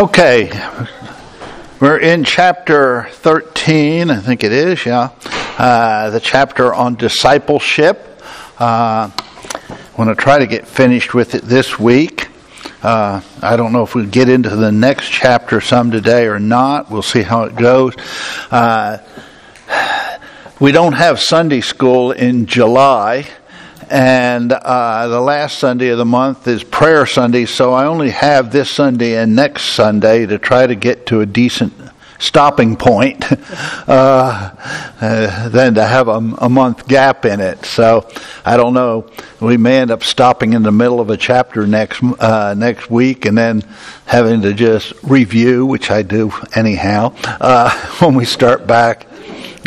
Okay, we're in chapter 13, I think it is, yeah. Uh, the chapter on discipleship. Uh, I want to try to get finished with it this week. Uh, I don't know if we get into the next chapter some today or not. We'll see how it goes. Uh, we don't have Sunday school in July and uh, the last Sunday of the month is Prayer Sunday, so I only have this Sunday and next Sunday to try to get to a decent stopping point uh, uh, than to have a, a, month gap in it. So I don't know. We may end up stopping in the middle of a chapter next uh, next week, and then having to just review, which I do anyhow, uh, when we start back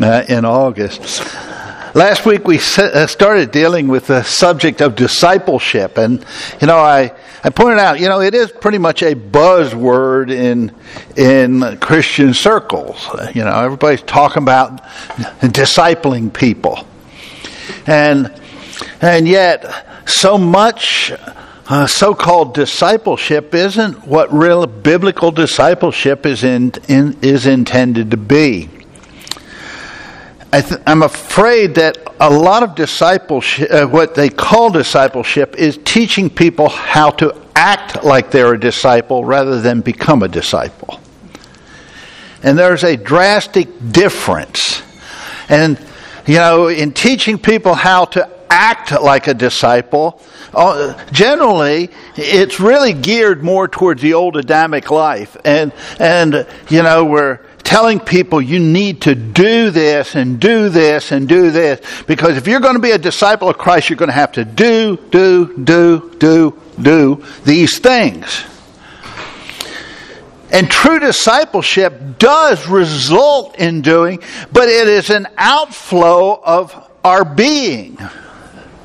uh, in August. Last week we uh, started dealing with the subject of discipleship, and you know I, I pointed out you know it is pretty much a buzzword in in Christian circles. You know everybody's talking about discipling people, and and yet so much uh, so-called discipleship isn't what real biblical discipleship is in, in is intended to be. I am afraid that a lot of discipleship, uh, what they call discipleship, is teaching people how to act like they're a disciple rather than become a disciple. And there's a drastic difference. And, you know, in teaching people how to act like a disciple, uh, generally, it's really geared more towards the old Adamic life. And, and, you know, we're, telling people you need to do this and do this and do this. Because if you're going to be a disciple of Christ, you're going to have to do, do, do, do, do these things. And true discipleship does result in doing, but it is an outflow of our being,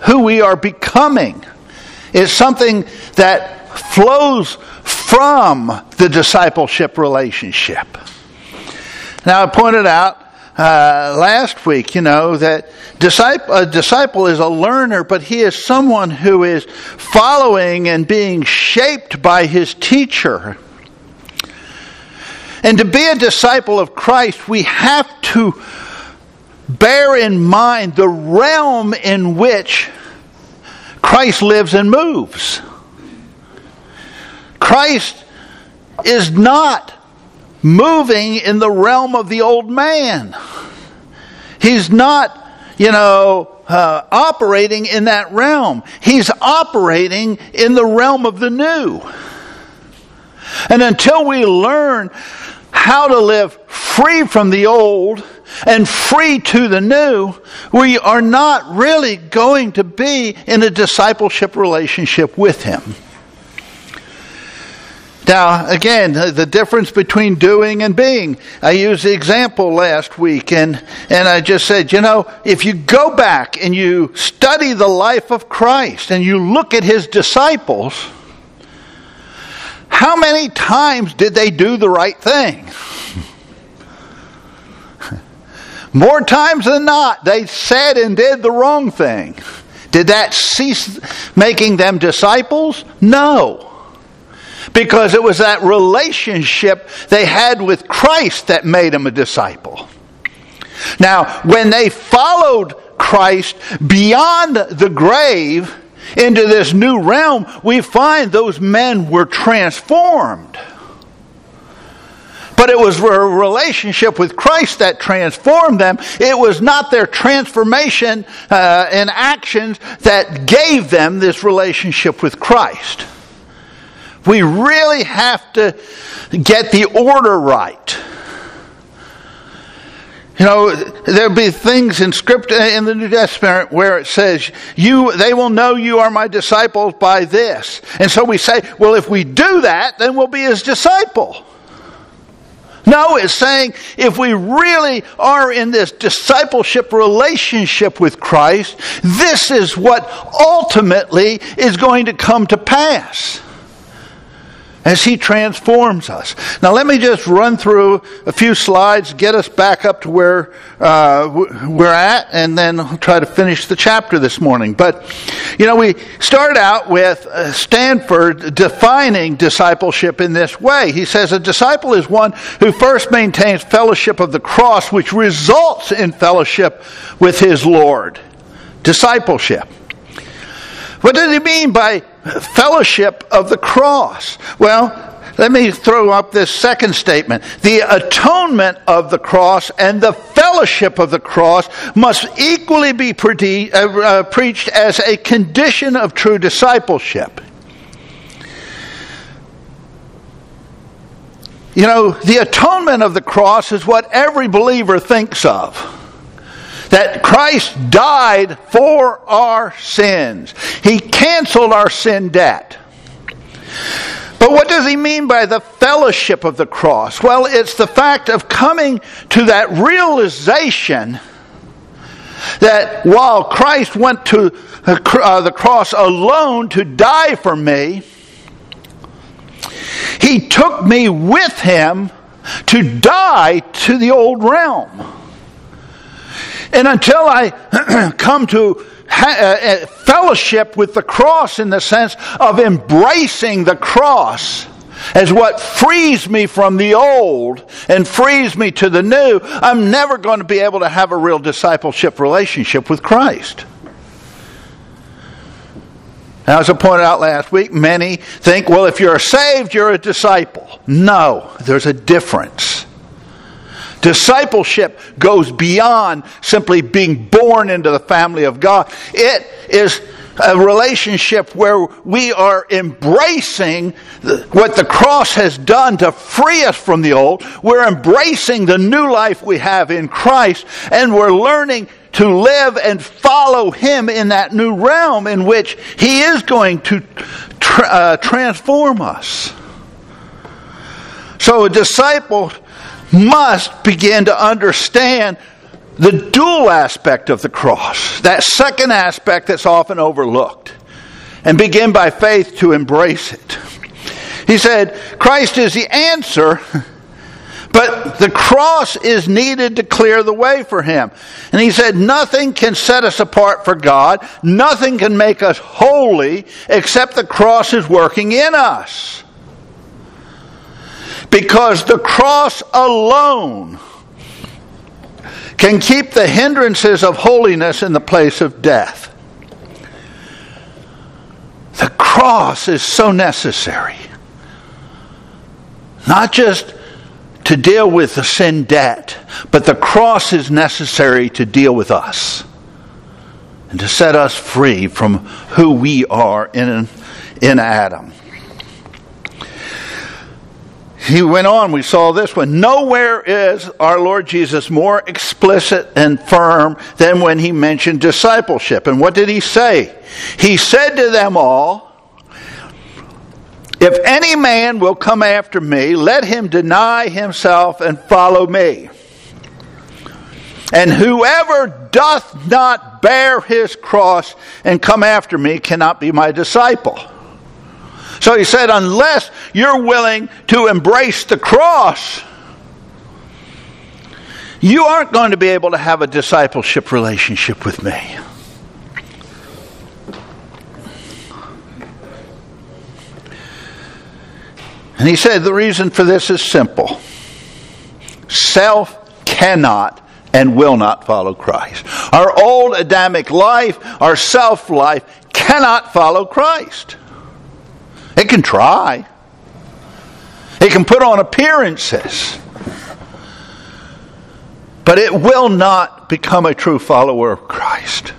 who we are becoming. It's something that flows from the discipleship relationship. Now, I pointed out uh, last week, you know, that disciple, a disciple is a learner, but he is someone who is following and being shaped by his teacher. And to be a disciple of Christ, we have to bear in mind the realm in which Christ lives and moves. Christ is not moving in the realm of the old man. He's not, you know, uh, operating in that realm. He's operating in the realm of the new. And until we learn how to live free from the old and free to the new, we are not really going to be in a discipleship relationship with Him. Now, again, the difference between doing and being. I used the example last week, and, and I just said, you know, if you go back and you study the life of Christ and you look at his disciples, how many times did they do the right thing? More times than not, they said and did the wrong thing. Did that cease making them disciples? No because it was that relationship they had with Christ that made them a disciple. Now, when they followed Christ beyond the grave into this new realm, we find those men were transformed. But it was a relationship with Christ that transformed them. It was not their transformation uh, and actions that gave them this relationship with Christ. We really have to get the order right. You know, there'll be things in script in the New Testament where it says, "You, they will know you are my disciples by this." And so we say, "Well, if we do that, then we'll be his disciple." No, it's saying if we really are in this discipleship relationship with Christ, this is what ultimately is going to come to pass. As He transforms us. Now, let me just run through a few slides, get us back up to where uh, we're at, and then I'll try to finish the chapter this morning. But, you know, we start out with uh, Stanford defining discipleship in this way. He says a disciple is one who first maintains fellowship of the cross, which results in fellowship with his Lord. Discipleship. What does he mean by fellowship of the cross? Well, let me throw up this second statement. The atonement of the cross and the fellowship of the cross must equally be pre- uh, uh, preached as a condition of true discipleship. You know, the atonement of the cross is what every believer thinks of that Christ died for our sins. He canceled our sin debt. But what does he mean by the fellowship of the cross? Well, it's the fact of coming to that realization that while Christ went to uh, the cross alone to die for me, he took me with him to die to the old realm. And until I come to ha- uh, uh, fellowship with the cross in the sense of embracing the cross as what frees me from the old and frees me to the new, I'm never going to be able to have a real discipleship relationship with Christ. Now, as I pointed out last week, many think, well, if you're saved, you're a disciple. No, there's a difference. Discipleship goes beyond simply being born into the family of God. It is a relationship where we are embracing what the cross has done to free us from the old. We're embracing the new life we have in Christ, and we're learning to live and follow Him in that new realm in which He is going to tra- uh, transform us. So, a disciple must begin to understand the dual aspect of the cross, that second aspect that's often overlooked, and begin by faith to embrace it. He said, Christ is the answer, but the cross is needed to clear the way for him. And he said, Nothing can set us apart for God, nothing can make us holy except the cross is working in us. Because the cross alone can keep the hindrances of holiness in the place of death. The cross is so necessary. Not just to deal with the sin debt, but the cross is necessary to deal with us and to set us free from who we are in, in Adam he went on, we saw this one. Nowhere is our Lord Jesus more explicit and firm than when he mentioned discipleship. And what did he say? He said to them all, If any man will come after me, let him deny himself and follow me. And whoever doth not bear his cross and come after me cannot be my disciple. So he said, unless you're willing to embrace the cross, you aren't going to be able to have a discipleship relationship with me. And he said the reason for this is simple self cannot and will not follow Christ. Our old Adamic life, our self life, cannot follow Christ. It can try. It can put on appearances. But it will not become a true follower of Christ.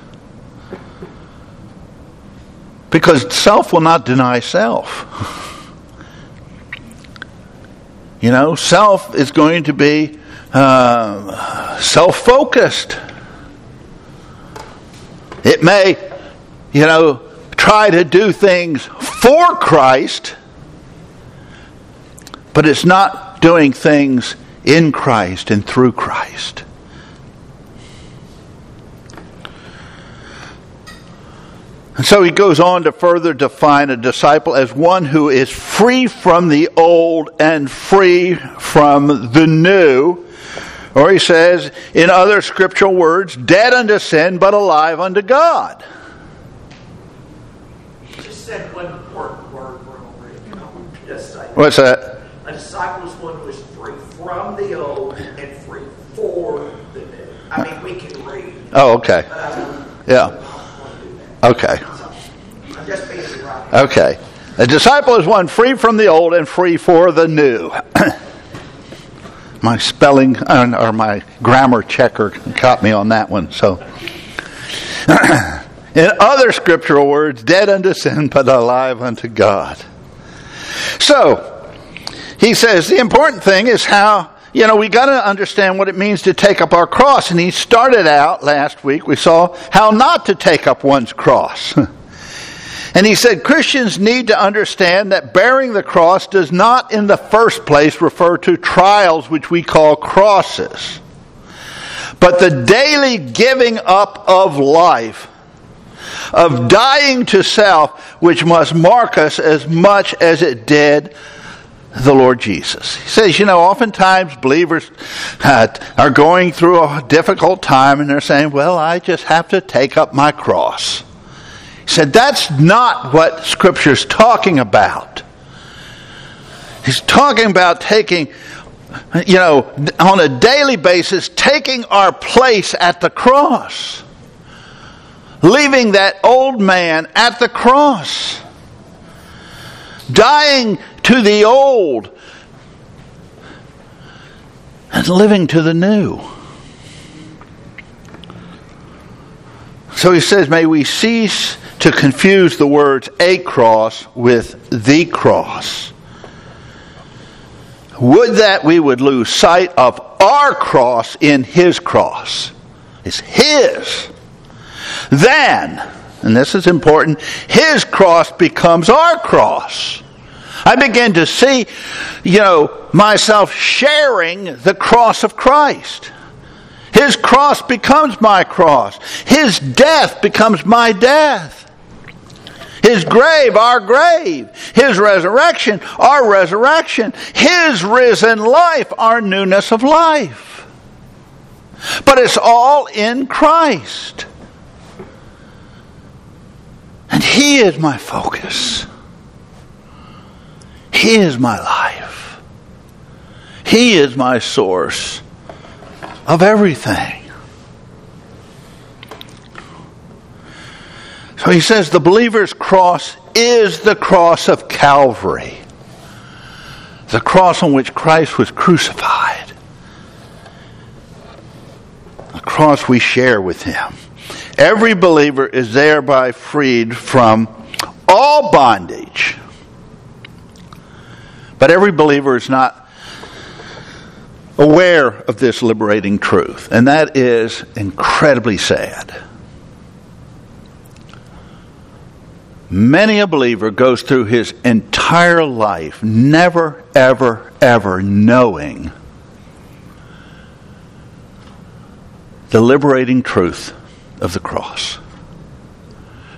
Because self will not deny self. You know, self is going to be uh, self focused. It may, you know, try to do things for Christ, but it's not doing things in Christ and through Christ. And so he goes on to further define a disciple as one who is free from the old and free from the new. Or he says, in other scriptural words, dead unto sin but alive unto God. You said one important word wrong. You know, disciple. What's that? A disciple is one who is free from the old and free for the new. I mean, we can read, Oh, okay. but I Yeah. I don't want to do that. Okay. So, I'm just being right. Okay. A disciple is one free from the old and free for the new. my spelling uh, or my grammar checker caught me on that one. So, in other scriptural words, dead unto sin, but alive unto God. So, he says the important thing is how, you know, we got to understand what it means to take up our cross. And he started out last week, we saw how not to take up one's cross. And he said Christians need to understand that bearing the cross does not, in the first place, refer to trials which we call crosses, but the daily giving up of life, of dying to self, which must mark us as much as it did the Lord Jesus. He says, you know, oftentimes believers uh, are going through a difficult time and they're saying, well, I just have to take up my cross. He said, that's not what Scripture's talking about. He's talking about taking, you know, on a daily basis, taking our place at the cross. Leaving that old man at the cross. Dying to the old and living to the new. So he says, may we cease to confuse the words a cross with the cross. Would that we would lose sight of our cross in his cross. It's his. Then, and this is important, his cross becomes our cross. I begin to see, you know, myself sharing the cross of Christ. His cross becomes my cross. His death becomes my death. His grave, our grave. His resurrection, our resurrection. His risen life, our newness of life. But it's all in Christ. And He is my focus. He is my life. He is my source of everything. So he says the believer's cross is the cross of Calvary, the cross on which Christ was crucified, the cross we share with him. Every believer is thereby freed from all bondage. But every believer is not aware of this liberating truth, and that is incredibly sad. Many a believer goes through his entire life never, ever, ever knowing the liberating truth of the cross.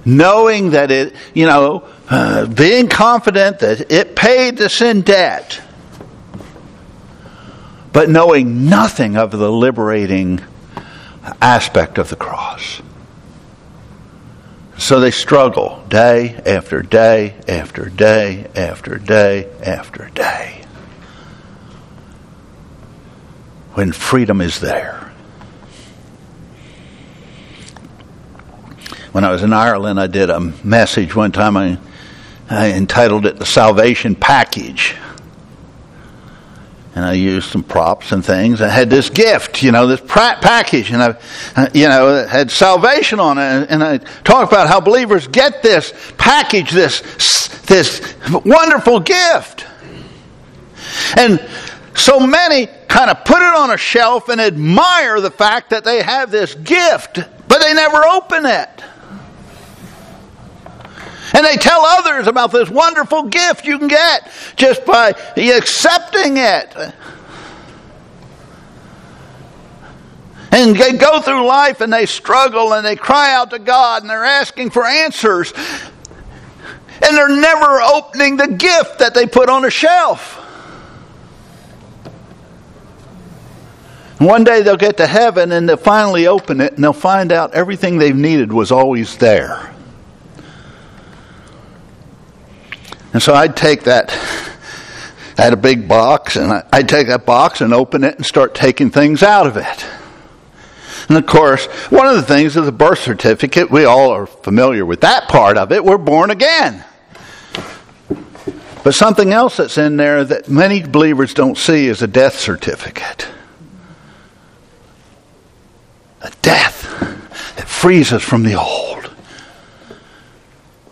Knowing that it, you know, uh, being confident that it paid the sin debt, but knowing nothing of the liberating aspect of the cross. So they struggle day after day after day after day after day. When freedom is there. When I was in Ireland, I did a message one time. I, I entitled it The Salvation Package and I used some props and things. I had this gift, you know, this package, and I, uh, you know, it had salvation on it. And I talk about how believers get this package, this this wonderful gift. And so many kind of put it on a shelf and admire the fact that they have this gift, but they never open it. And they tell others about this wonderful gift you can get just by accepting it. And they go through life and they struggle and they cry out to God and they're asking for answers. And they're never opening the gift that they put on a shelf. One day they'll get to heaven and they'll finally open it and they'll find out everything they've needed was always there. And so I'd take that, I had a big box, and I'd take that box and open it and start taking things out of it. And of course, one of the things is the birth certificate. We all are familiar with that part of it. We're born again. But something else that's in there that many believers don't see is a death certificate. A death that frees us from the old.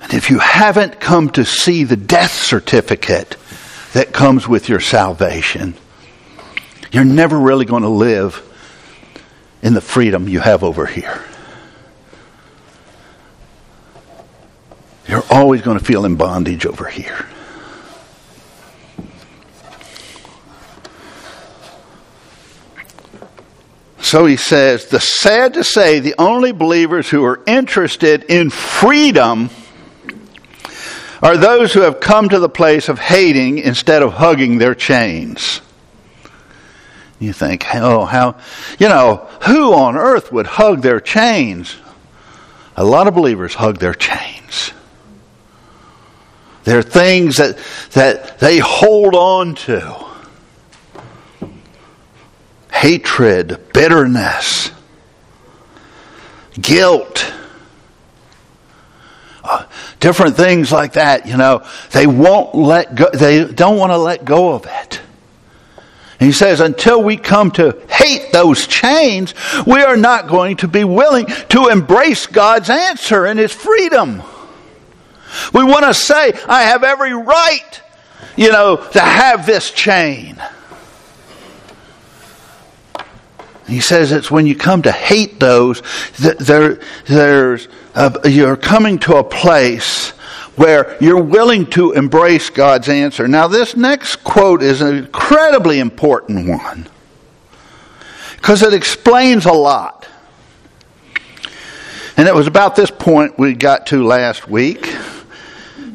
And if you haven't come to see the death certificate that comes with your salvation, you're never really going to live in the freedom you have over here. You're always going to feel in bondage over here. So he says, the sad to say, the only believers who are interested in freedom are those who have come to the place of hating instead of hugging their chains. You think, oh, how, you know, who on earth would hug their chains? A lot of believers hug their chains. They're things that, that they hold on to hatred, bitterness, guilt, different things like that. You know, they won't let go, they don't want to let go of it. He says, until we come to hate those chains, we are not going to be willing to embrace God's answer and His freedom. We want to say, I have every right, you know, to have this chain. He says it's when you come to hate those that there, there's a, you're coming to a place where you're willing to embrace God's answer. Now, this next quote is an incredibly important one because it explains a lot. And it was about this point we got to last week.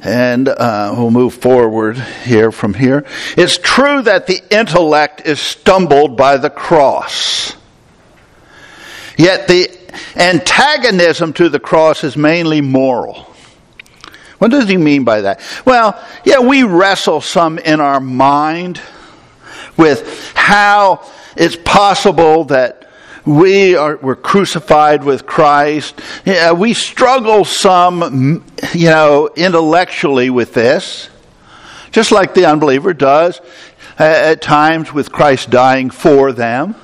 And uh, we'll move forward here from here. It's true that the intellect is stumbled by the cross. Yet the antagonism to the cross is mainly moral. What does he mean by that? Well, yeah, we wrestle some in our mind with how it's possible that we are we're crucified with Christ. Yeah, we struggle some, you know, intellectually with this, just like the unbeliever does at times with Christ dying for them.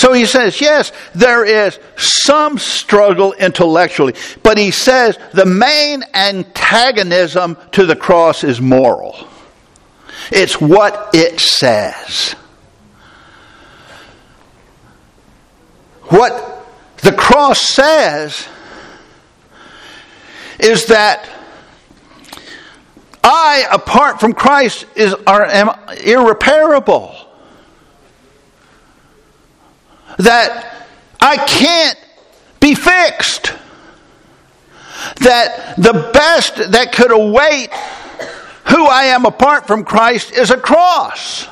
So he says, yes, there is some struggle intellectually, but he says the main antagonism to the cross is moral. It's what it says. What the cross says is that I, apart from Christ, is, are, am irreparable that I can't be fixed. That the best that could await who I am apart from Christ is a cross.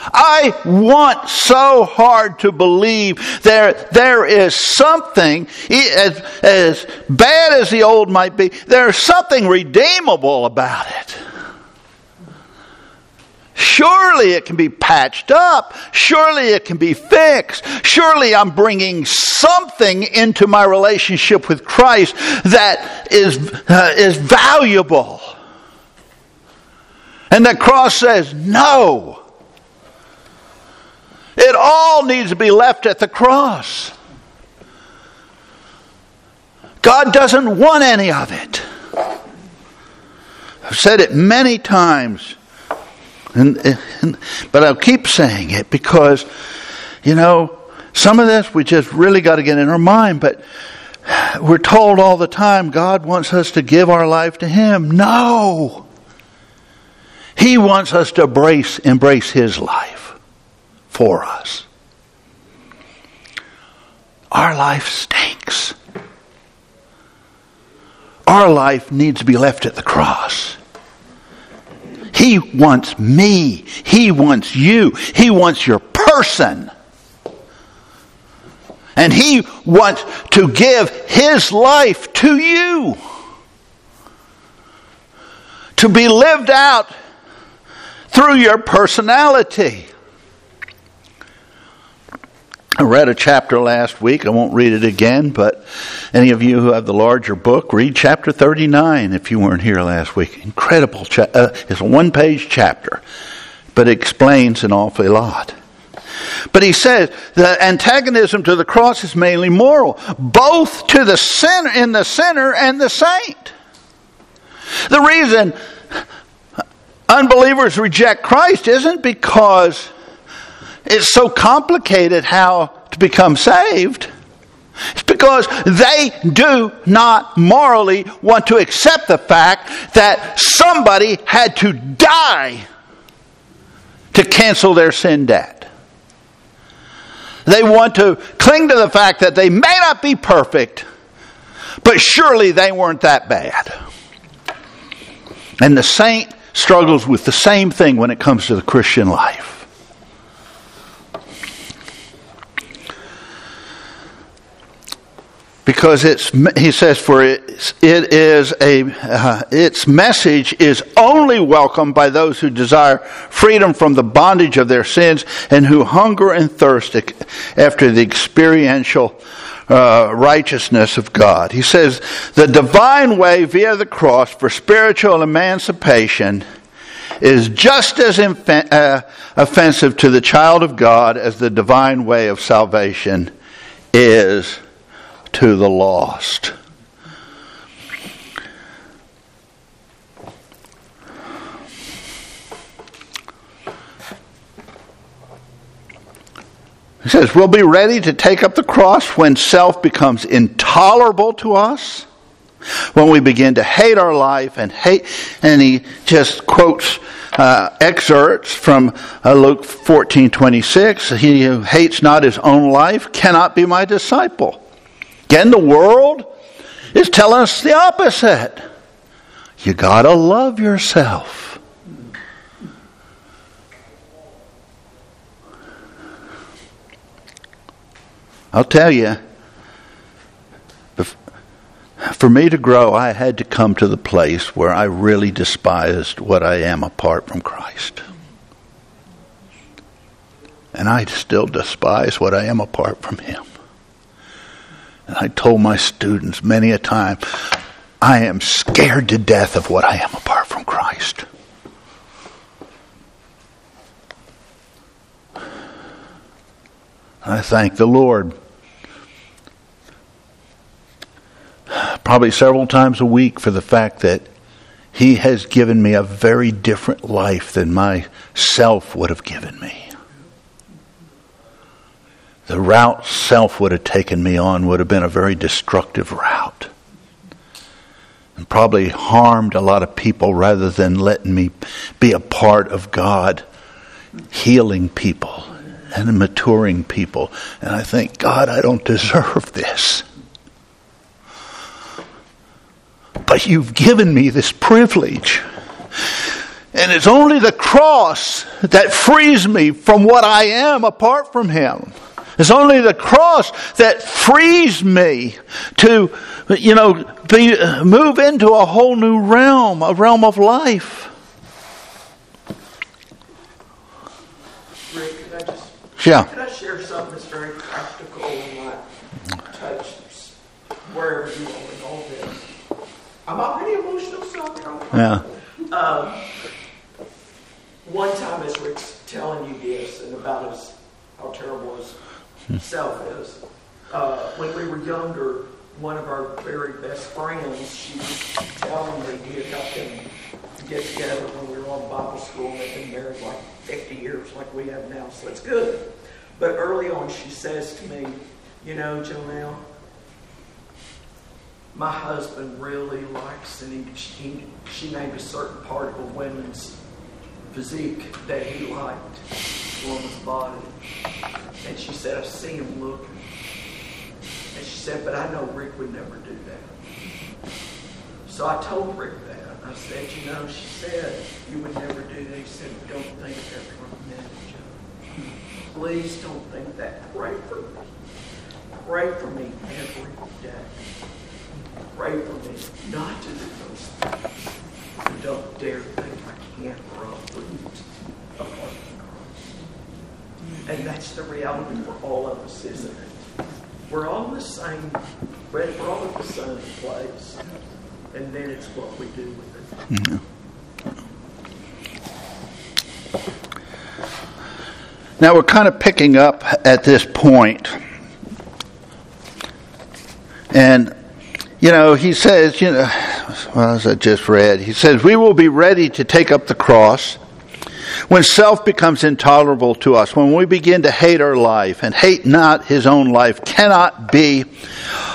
I want so hard to believe there, there is something, as, as bad as the old might be, there's something redeemable about it. Surely it can be patched up. Surely it can be fixed. Surely I'm bringing something into my relationship with Christ that is, uh, is valuable. And the cross says, no. It all needs to be left at the cross. God doesn't want any of it. I've said it many times. And, and, but I'll keep saying it because, you know, some of this we just really got to get in our mind. But we're told all the time God wants us to give our life to Him. No. He wants us to embrace, embrace His life for us. our life stinks. Our life needs to be left at the cross. He wants me. He wants you. He wants your person. And He wants to give His life to you to be lived out through your personality. I read a chapter last week. I won't read it again, but any of you who have the larger book, read chapter 39 if you weren't here last week. Incredible. Cha- uh, it's a one page chapter, but it explains an awful lot. But he says the antagonism to the cross is mainly moral, both to the sinner in the sinner and the saint. The reason unbelievers reject Christ isn't because it's so complicated how to become saved. It's because they do not morally want to accept the fact that somebody had to die to cancel their sin debt. They want to cling to the fact that they may not be perfect, but surely they weren't that bad. And the saint struggles with the same thing when it comes to the Christian life. Because it's he says for it, it is a uh, its message is only welcomed by those who desire freedom from the bondage of their sins and who hunger and thirst after the experiential uh, righteousness of God. He says the divine way via the cross for spiritual emancipation is just as uh, offensive to the child of God as the divine way of salvation is to the lost. He says, We'll be ready to take up the cross when self becomes intolerable to us, when we begin to hate our life and hate, and he just quotes uh, excerpts from uh, Luke 14 26. He who hates not his own life cannot be my disciple. Again, the world is telling us the opposite. You got to love yourself. I'll tell you, for me to grow, I had to come to the place where I really despised what I am apart from Christ. And I still despise what I am apart from Him. And I told my students many a time, I am scared to death of what I am apart from Christ. I thank the Lord. Probably several times a week for the fact that He has given me a very different life than my self would have given me the route self would have taken me on would have been a very destructive route. And probably harmed a lot of people rather than letting me be a part of God healing people and maturing people. And I think, God, I don't deserve this. But you've given me this privilege. And it's only the cross that frees me from what I am apart from Him. It's only the cross that frees me to, you know, be, move into a whole new realm, a realm of life. Rick, could I just, yeah. Could I share something that's very practical and might touch wherever you are with all this? I'm already emotional, so Yeah. Um, one time, as Rick's telling you this and about his how terrible his self is. Uh, when we were younger, one of our very best friends, she was telling me he had helped them get together when we were on Bible school. and They've been married like 50 years, like we have now, so it's good. But early on, she says to me, You know, Jonelle, my husband really likes, and he, he, she named a certain part of a woman's physique that he liked, woman's body. And she said, I see him looking. And she said, but I know Rick would never do that. So I told Rick that. I said, you know, she said you would never do that. He said, don't think that for a minute, Joe. Please don't think that. Pray for me. Pray for me every day. Pray for me not to do those things. Don't dare think I can't grow fruit apart. And that's the reality for all of us, isn't it? We're all in the same, we're all at the same place. And then it's what we do with it. Now we're kind of picking up at this point. And, you know, he says, you know, as I just read, he says, we will be ready to take up the cross when self becomes intolerable to us, when we begin to hate our life and hate not his own life, cannot be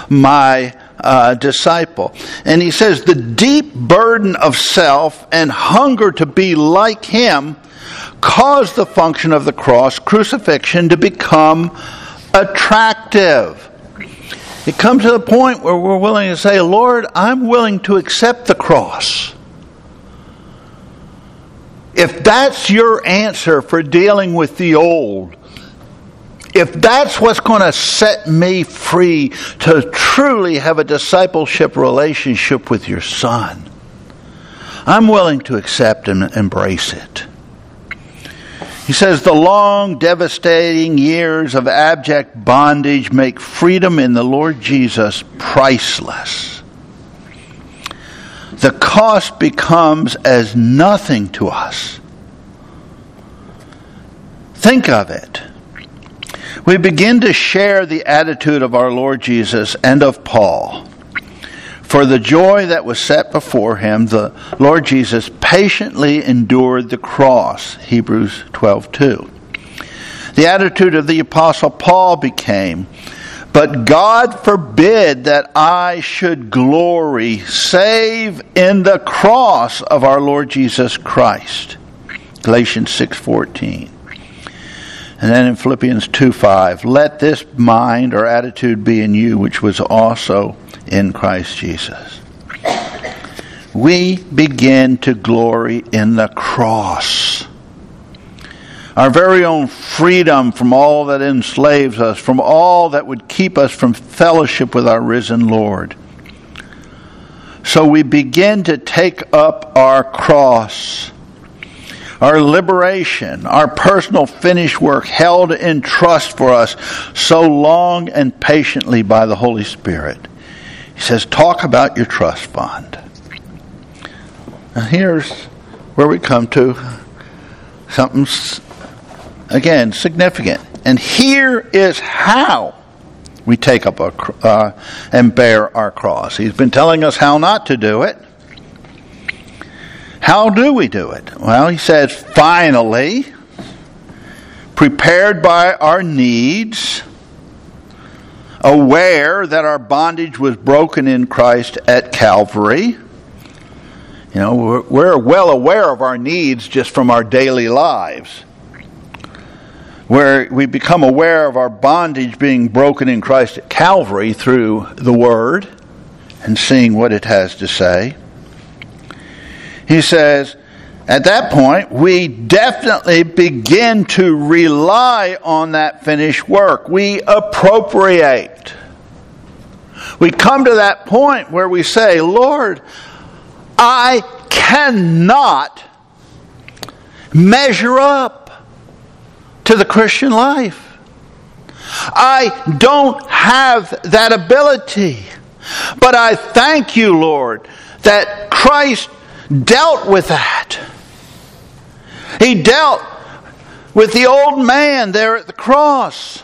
my uh, disciple. And he says, the deep burden of self and hunger to be like him caused the function of the cross, crucifixion, to become attractive. It comes to the point where we're willing to say, Lord, I'm willing to accept the cross. If that's your answer for dealing with the old, if that's what's going to set me free to truly have a discipleship relationship with your son, I'm willing to accept and embrace it. He says the long, devastating years of abject bondage make freedom in the Lord Jesus priceless. The cost becomes as nothing to us. Think of it. We begin to share the attitude of our Lord Jesus and of Paul. For the joy that was set before him, the Lord Jesus patiently endured the cross. Hebrews 12:2. The attitude of the apostle Paul became, but God forbid that I should glory save in the cross of our Lord Jesus Christ. Galatians 6:14. And then in Philippians 2:5, let this mind or attitude be in you which was also in Christ Jesus. We begin to glory in the cross. Our very own freedom from all that enslaves us, from all that would keep us from fellowship with our risen Lord. So we begin to take up our cross, our liberation, our personal finished work held in trust for us so long and patiently by the Holy Spirit. He says, Talk about your trust fund. And here's where we come to something, again, significant. And here is how we take up uh, and bear our cross. He's been telling us how not to do it. How do we do it? Well, he says, finally, prepared by our needs aware that our bondage was broken in Christ at Calvary. You know, we're, we're well aware of our needs just from our daily lives. Where we become aware of our bondage being broken in Christ at Calvary through the Word and seeing what it has to say. He says, at that point, we definitely begin to rely on that finished work. We appropriate. We come to that point where we say, Lord, I cannot measure up to the Christian life. I don't have that ability. But I thank you, Lord, that Christ dealt with that. He dealt with the old man there at the cross.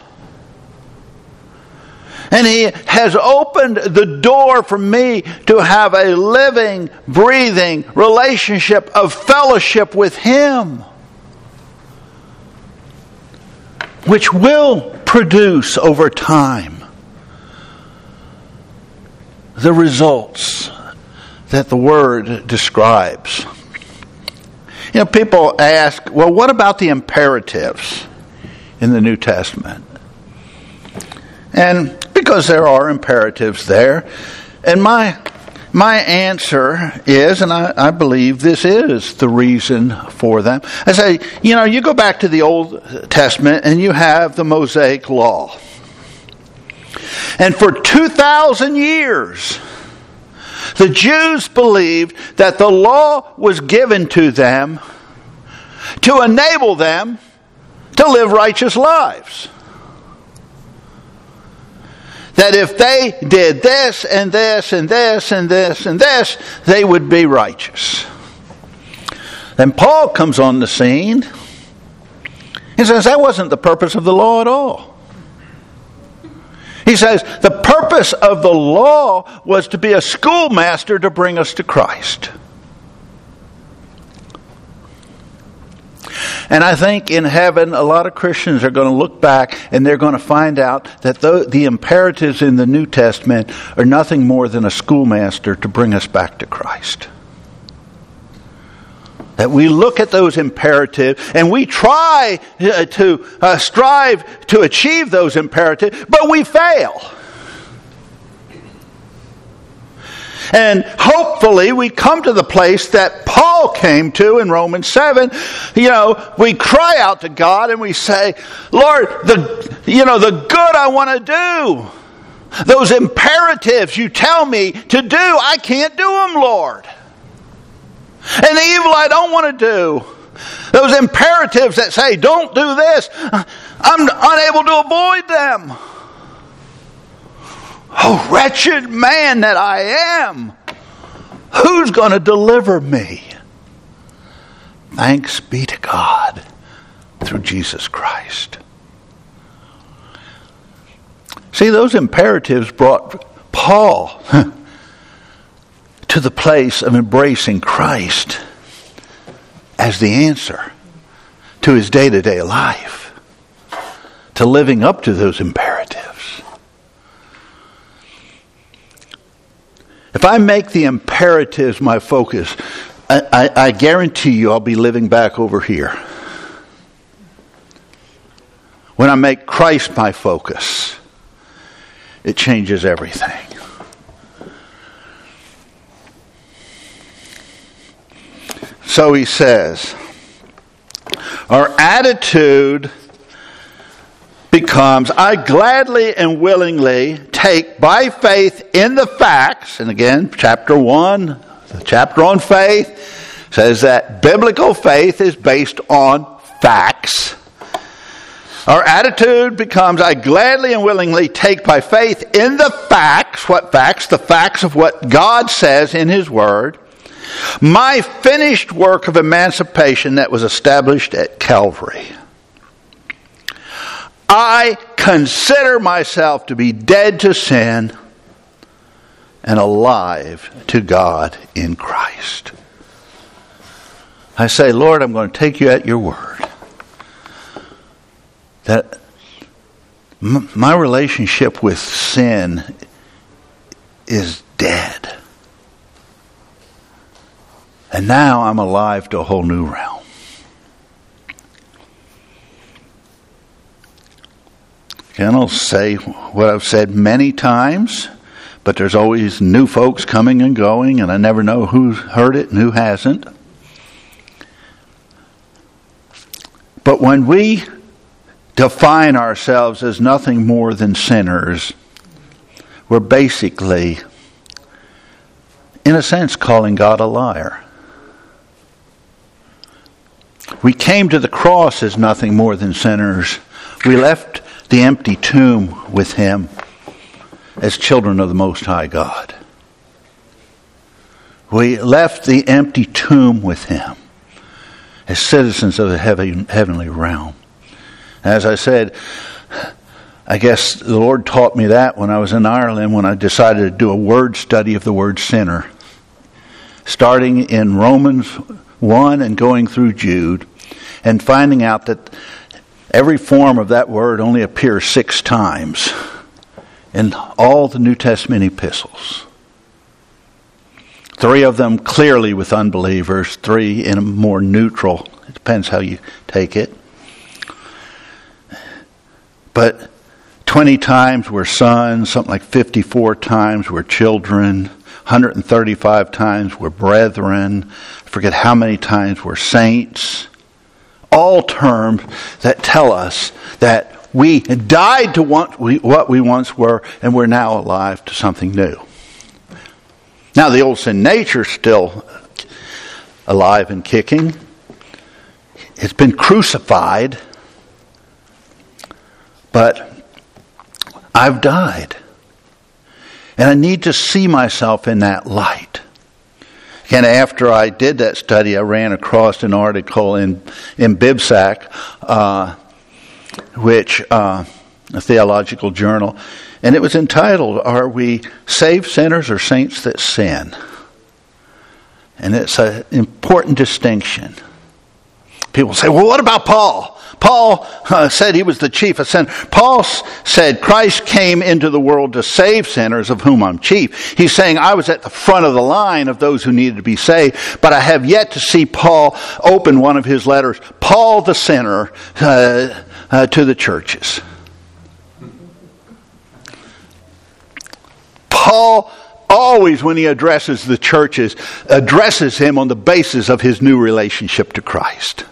And he has opened the door for me to have a living, breathing relationship of fellowship with him, which will produce over time the results that the Word describes. You know, people ask, well, what about the imperatives in the New Testament? And because there are imperatives there. And my my answer is, and I, I, believe this is the reason for them. I say, you know, you go back to the Old Testament and you have the Mosaic Law. And for 2,000 years, the Jews believed that the law was given to them to enable them to live righteous lives that if they did this and this and this and this and this, they would be righteous. Then Paul comes on the scene and says that wasn't the purpose of the law at all. He says the purpose of the law was to be a schoolmaster to bring us to Christ. And I think in heaven, a lot of Christians are going to look back and they're going to find out that the, imperatives in the New Testament are nothing more than a schoolmaster to bring us back to Christ. That we look at those imperatives and we try uh, to uh, strive to achieve those imperatives, but we fail. And hopefully we come to the place that Paul came to in Romans 7. You know, we cry out to God and we say, Lord, the, you know, the good I want to do, those imperatives you tell me to do, I can't do them, Lord. And the evil I don't want to do, those imperatives that say, don't do this, I'm unable to avoid them. Oh, wretched man that I am! Who's going to deliver me? Thanks be to God through Jesus Christ. See, those imperatives brought Paul to the place of embracing Christ as the answer to his day to day life, to living up to those imperatives. If I make the imperatives my focus, I, I, I guarantee you I'll be living back over here. When I make Christ my focus, it changes everything. So he says, our attitude becomes I gladly and willingly take by faith in the facts, and again, chapter 1, the chapter on faith, says that biblical faith is based on facts. Our attitude becomes I gladly and willingly take by faith in the facts. What facts? The facts of what God says in His Word. My finished work of emancipation that was established at Calvary. I consider myself to be dead to sin and alive to God in Christ. I say, Lord, I'm going to take you at your word. That my relationship with sin is dead. And now I'm alive to a whole new realm. And I'll say what I've said many times, but there's always new folks coming and going, and I never know who's heard it and who hasn't. But when we define ourselves as nothing more than sinners, we're basically, in a sense, calling God a liar. We came to the cross as nothing more than sinners. We left the empty tomb with him as children of the Most High God. We left the empty tomb with him as citizens of the heavenly realm. As I said, I guess the Lord taught me that when I was in Ireland when I decided to do a word study of the word sinner. Starting in Romans 1 and going through Jude, and finding out that Every form of that word only appears six times in all the New Testament epistles. Three of them clearly with unbelievers, three in a more neutral. It depends how you take it. But 20 times we're sons, something like 54 times we're children, 135 times we're brethren, I forget how many times we're saints. All terms that tell us that we died to what we once were and we're now alive to something new. Now, the old sin nature is still alive and kicking. It's been crucified, but I've died. And I need to see myself in that light. And after I did that study, I ran across an article in, in BibSac, uh, which, uh, a theological journal, and it was entitled, Are We Saved Sinners or Saints That Sin? And it's an important distinction. People say, well, what about Paul? Paul uh, said he was the chief of sinners. Paul said Christ came into the world to save sinners, of whom I'm chief. He's saying I was at the front of the line of those who needed to be saved, but I have yet to see Paul open one of his letters, Paul the sinner, uh, uh, to the churches. Paul always, when he addresses the churches, addresses him on the basis of his new relationship to Christ.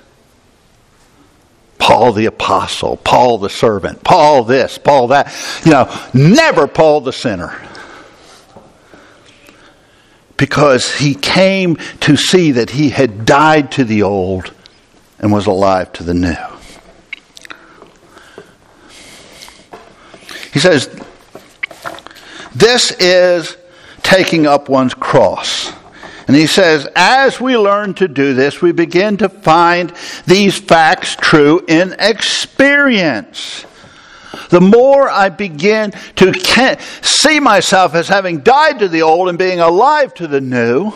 Paul the apostle, Paul the servant, Paul this, Paul that. You know, never Paul the sinner. Because he came to see that he had died to the old and was alive to the new. He says, This is taking up one's cross. And he says, as we learn to do this, we begin to find these facts true in experience. The more I begin to see myself as having died to the old and being alive to the new,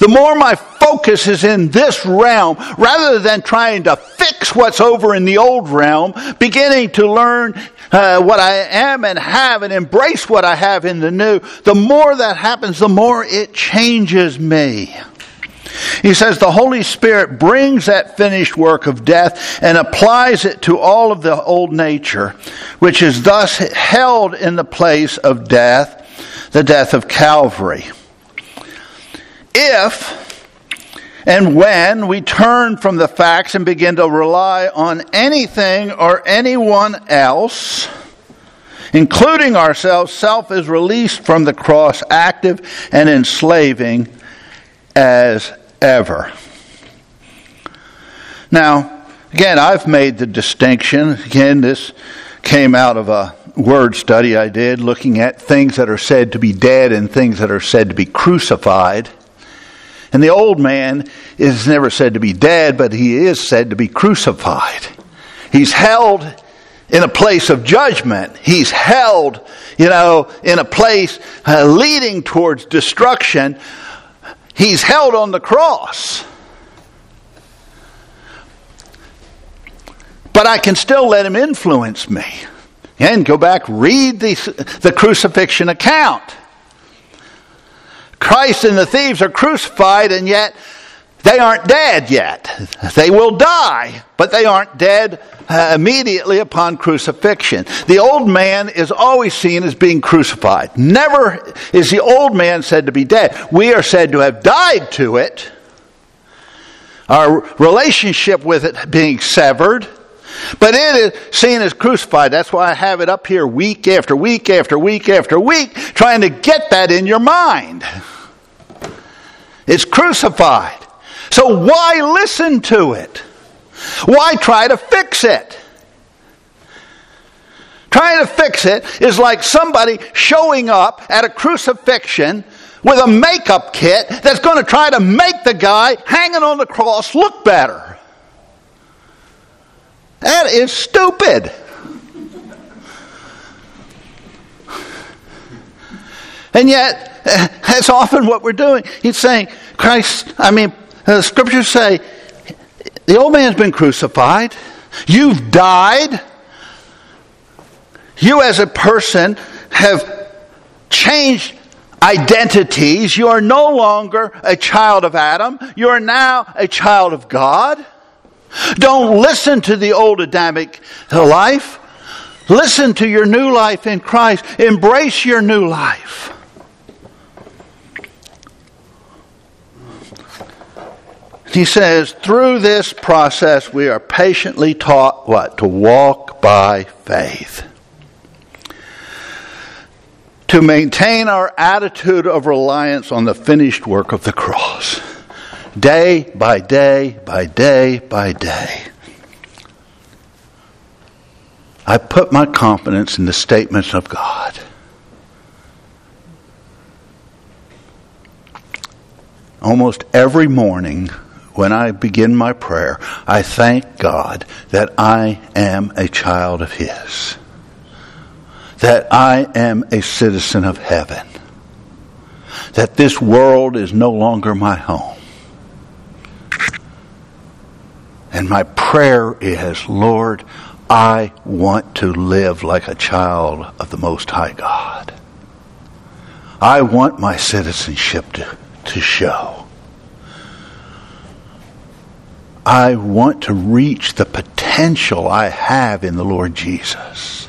the more my focus is in this realm, rather than trying to fix what's over in the old realm, beginning to learn uh, what I am and have and embrace what I have in the new, the more that happens, the more it changes me. He says the Holy Spirit brings that finished work of death and applies it to all of the old nature, which is thus held in the place of death, the death of Calvary. If and when we turn from the facts and begin to rely on anything or anyone else, including ourselves, self is released from the cross, active and enslaving as ever. Now, again, I've made the distinction. Again, this came out of a word study I did looking at things that are said to be dead and things that are said to be crucified. And the old man is never said to be dead, but he is said to be crucified. He's held in a place of judgment. He's held, you know, in a place uh, leading towards destruction. He's held on the cross. But I can still let him influence me. And go back, read the, the crucifixion account. Christ and the thieves are crucified, and yet they aren't dead yet. They will die, but they aren't dead uh, immediately upon crucifixion. The old man is always seen as being crucified. Never is the old man said to be dead. We are said to have died to it, our relationship with it being severed. But it is seen as crucified. That's why I have it up here week after week after week after week, trying to get that in your mind. It's crucified. So why listen to it? Why try to fix it? Trying to fix it is like somebody showing up at a crucifixion with a makeup kit that's going to try to make the guy hanging on the cross look better. That is stupid. And yet, uh, that's often what we're doing. He's saying, Christ, I mean, the scriptures say, the old man's been crucified. You've died. You, as a person, have changed identities. You are no longer a child of Adam. You are now a child of God. Don't listen to the old Adamic life. Listen to your new life in Christ. Embrace your new life. He says, through this process, we are patiently taught what? To walk by faith. To maintain our attitude of reliance on the finished work of the cross. Day by day by day by day. I put my confidence in the statements of God. Almost every morning when I begin my prayer, I thank God that I am a child of His, that I am a citizen of heaven, that this world is no longer my home. And my prayer is, Lord, I want to live like a child of the Most High God. I want my citizenship to, to show. I want to reach the potential I have in the Lord Jesus.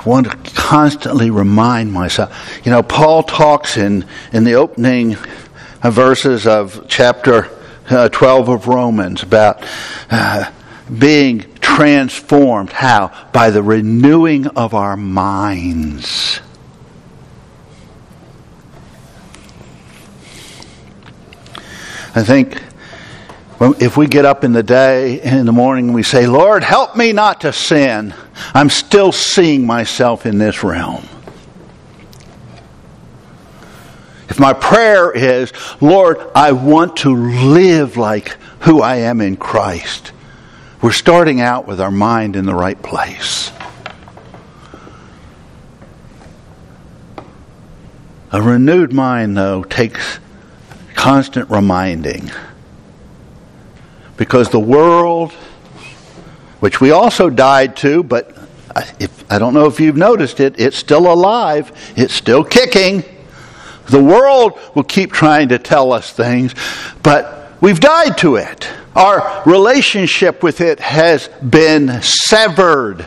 I want to constantly remind myself. You know, Paul talks in, in the opening verses of chapter uh, 12 of Romans about uh, being transformed. How? By the renewing of our minds. I think if we get up in the day, in the morning, and we say, Lord, help me not to sin, I'm still seeing myself in this realm. If my prayer is, Lord, I want to live like who I am in Christ, we're starting out with our mind in the right place. A renewed mind, though, takes constant reminding. Because the world, which we also died to, but if, I don't know if you've noticed it, it's still alive, it's still kicking. The world will keep trying to tell us things, but we've died to it. Our relationship with it has been severed.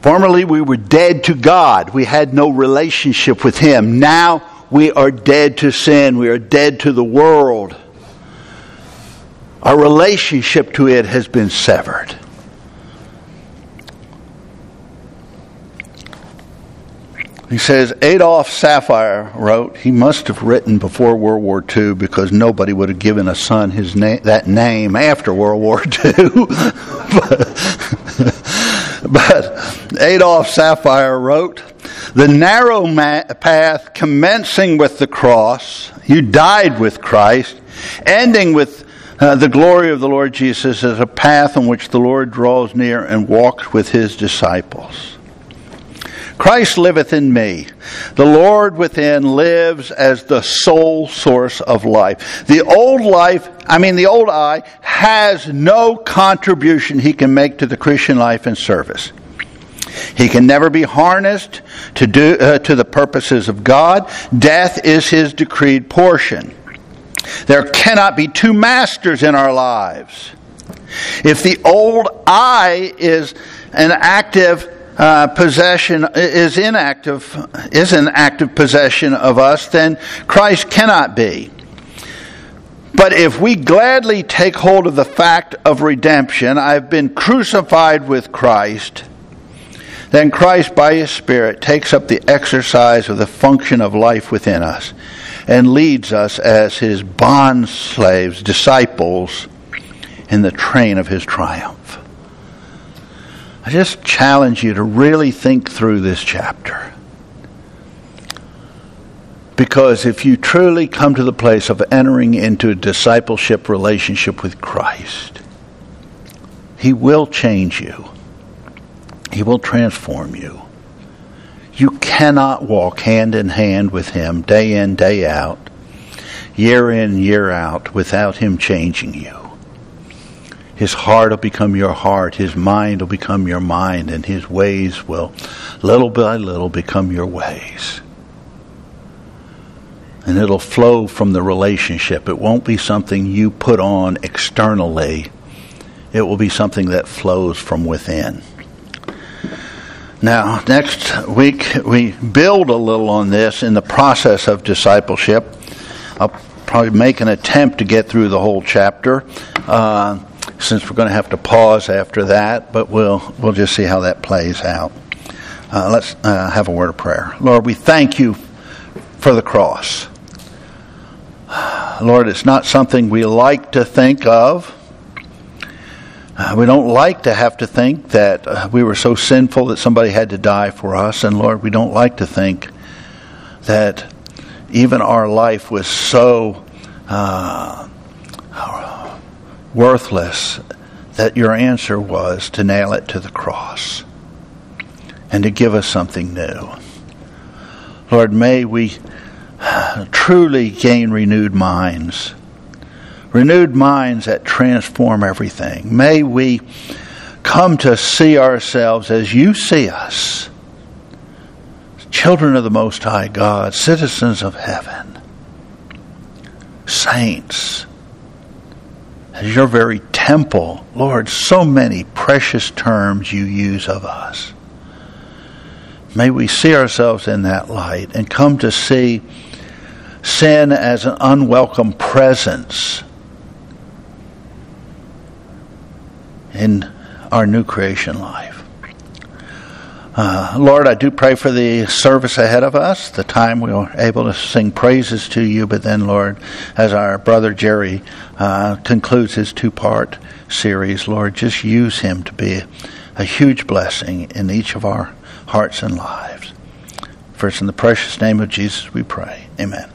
Formerly, we were dead to God. We had no relationship with Him. Now, we are dead to sin. We are dead to the world. Our relationship to it has been severed. He says Adolph Saphir wrote, he must have written before World War II because nobody would have given a son his na- that name after World War II. but, but Adolph Saphir wrote, The narrow ma- path commencing with the cross, you died with Christ, ending with uh, the glory of the Lord Jesus is a path on which the Lord draws near and walks with his disciples. Christ liveth in me. The Lord within lives as the sole source of life. The old life, I mean, the old I, has no contribution he can make to the Christian life and service. He can never be harnessed to, do, uh, to the purposes of God. Death is his decreed portion. There cannot be two masters in our lives. If the old I is an active uh, possession is inactive, is an active possession of us, then Christ cannot be. But if we gladly take hold of the fact of redemption, I've been crucified with Christ, then Christ, by His Spirit, takes up the exercise of the function of life within us and leads us as His bond slaves, disciples, in the train of His triumph. I just challenge you to really think through this chapter. Because if you truly come to the place of entering into a discipleship relationship with Christ, He will change you. He will transform you. You cannot walk hand in hand with Him day in, day out, year in, year out, without Him changing you. His heart will become your heart. His mind will become your mind. And his ways will, little by little, become your ways. And it'll flow from the relationship. It won't be something you put on externally. It will be something that flows from within. Now, next week, we build a little on this in the process of discipleship. I'll probably make an attempt to get through the whole chapter, uh, since we're going to have to pause after that, but we'll, we'll just see how that plays out. Uh, let's uh, have a word of prayer. Lord, we thank you for the cross. Lord, it's not something we like to think of. Uh, we don't like to have to think that uh, we were so sinful that somebody had to die for us. And Lord, we don't like to think that even our life was so uh, worthless that your answer was to nail it to the cross and to give us something new. Lord, may we truly gain renewed minds renewed minds that transform everything. May we come to see ourselves as you see us children of the Most High God, citizens of heaven, saints, as your very temple. Lord, so many precious terms you use of us. May we see ourselves in that light and come to see sin as an unwelcome presence in our new creation life. Uh, Lord, I do pray for the service ahead of us, the time we are able to sing praises to you, but then, Lord, as our brother Jerry uh, concludes his two part series, Lord, just use him to be a huge blessing in each of our hearts and lives. First, in the precious name of Jesus, we pray. Amen.